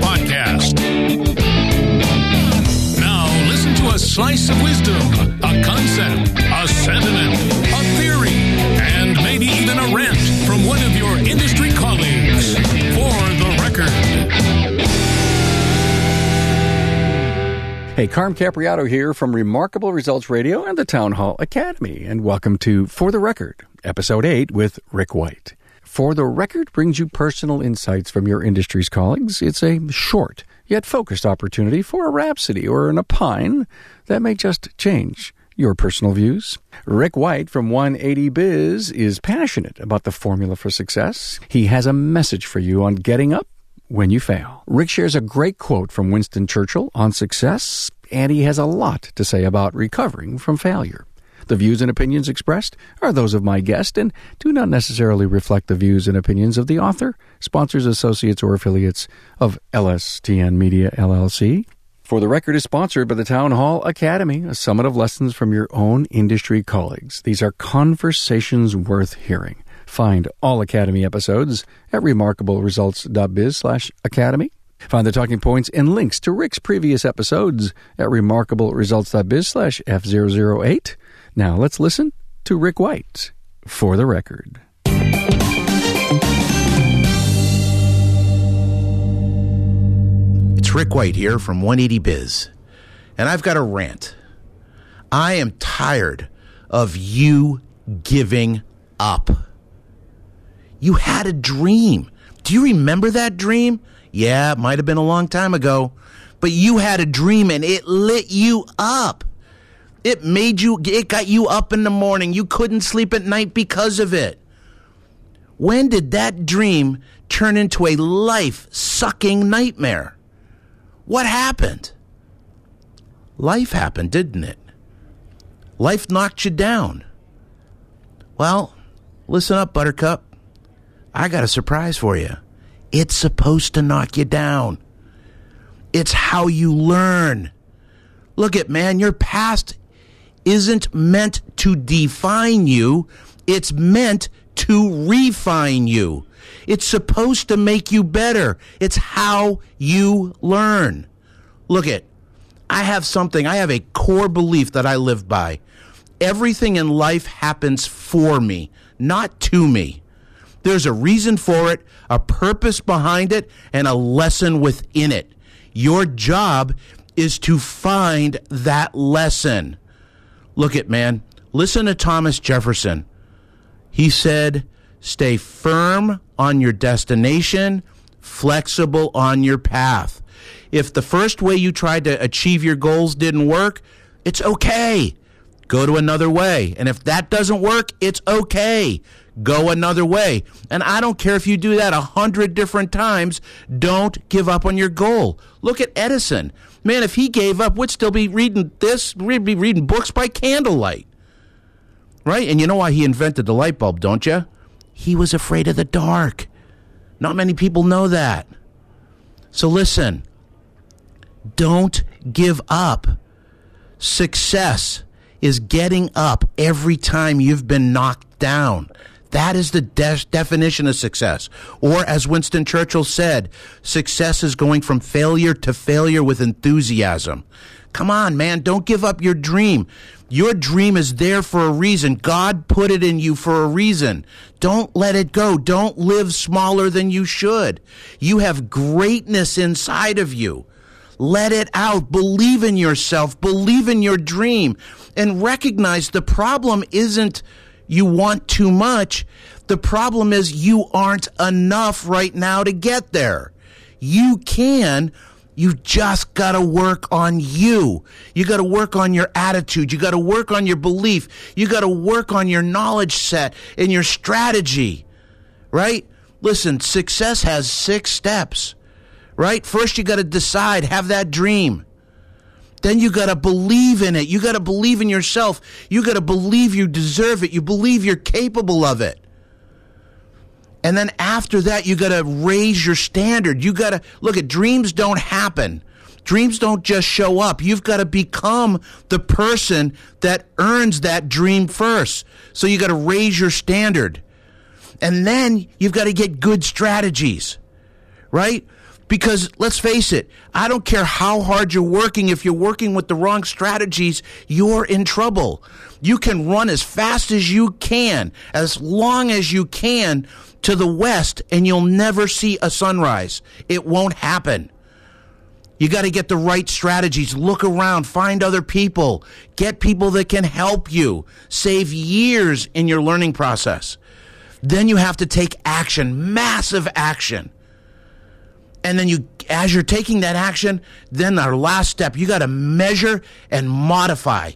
podcast. Now, listen to a slice of wisdom, a concept, a sentiment, a theory, and maybe even a rant from one of your industry colleagues. For the record. Hey, Carm Capriotto here from Remarkable Results Radio and the Town Hall Academy, and welcome to For the Record, Episode 8 with Rick White. For the Record brings you personal insights from your industry's colleagues. It's a short, yet focused opportunity for a rhapsody or an opine that may just change your personal views. Rick White from 180 Biz is passionate about the formula for success. He has a message for you on getting up when you fail. Rick shares a great quote from Winston Churchill on success, and he has a lot to say about recovering from failure. The views and opinions expressed are those of my guest and do not necessarily reflect the views and opinions of the author, sponsors, associates, or affiliates of LSTN Media LLC. For the Record is sponsored by the Town Hall Academy, a summit of lessons from your own industry colleagues. These are conversations worth hearing. Find all Academy episodes at remarkableresults.biz slash academy. Find the talking points and links to Rick's previous episodes at remarkableresults.biz slash F008. Now let's listen to Rick White for the record. It's Rick White here from 180 Biz, and I've got a rant. I am tired of you giving up. You had a dream. Do you remember that dream? Yeah, it might have been a long time ago, but you had a dream and it lit you up. It made you, it got you up in the morning. You couldn't sleep at night because of it. When did that dream turn into a life sucking nightmare? What happened? Life happened, didn't it? Life knocked you down. Well, listen up, Buttercup. I got a surprise for you. It's supposed to knock you down. It's how you learn. Look at man, your past isn't meant to define you. It's meant to refine you. It's supposed to make you better. It's how you learn. Look at, I have something, I have a core belief that I live by. Everything in life happens for me, not to me. There's a reason for it, a purpose behind it, and a lesson within it. Your job is to find that lesson. Look at man, listen to Thomas Jefferson. He said, stay firm on your destination, flexible on your path. If the first way you tried to achieve your goals didn't work, it's okay. Go to another way. And if that doesn't work, it's okay. Go another way. And I don't care if you do that a hundred different times. Don't give up on your goal. Look at Edison. Man, if he gave up, we'd still be reading this, we'd be reading books by candlelight. Right? And you know why he invented the light bulb, don't you? He was afraid of the dark. Not many people know that. So listen, don't give up. Success is getting up every time you've been knocked down. That is the de- definition of success. Or, as Winston Churchill said, success is going from failure to failure with enthusiasm. Come on, man, don't give up your dream. Your dream is there for a reason. God put it in you for a reason. Don't let it go. Don't live smaller than you should. You have greatness inside of you. Let it out. Believe in yourself. Believe in your dream and recognize the problem isn't you want too much. The problem is you aren't enough right now to get there. You can. You just got to work on you. You got to work on your attitude. You got to work on your belief. You got to work on your knowledge set and your strategy. Right? Listen, success has six steps. Right? First, you got to decide, have that dream. Then you got to believe in it. You got to believe in yourself. You got to believe you deserve it. You believe you're capable of it. And then after that, you got to raise your standard. You got to look at dreams don't happen. Dreams don't just show up. You've got to become the person that earns that dream first. So you got to raise your standard. And then you've got to get good strategies, right? Because let's face it, I don't care how hard you're working, if you're working with the wrong strategies, you're in trouble. You can run as fast as you can, as long as you can to the west, and you'll never see a sunrise. It won't happen. You got to get the right strategies. Look around, find other people, get people that can help you, save years in your learning process. Then you have to take action, massive action. And then you, as you're taking that action, then our last step, you got to measure and modify.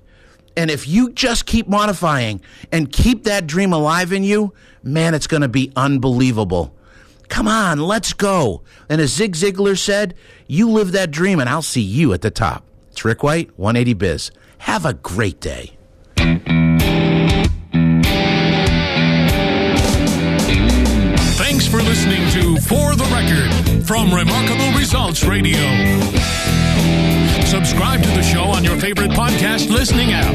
And if you just keep modifying and keep that dream alive in you, man, it's going to be unbelievable. Come on, let's go. And as Zig Ziglar said, you live that dream and I'll see you at the top. It's Rick White, 180 Biz. Have a great day. For listening to For the Record from Remarkable Results Radio. Subscribe to the show on your favorite podcast listening app.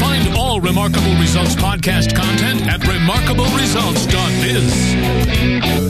Find all Remarkable Results podcast content at remarkableresults.biz.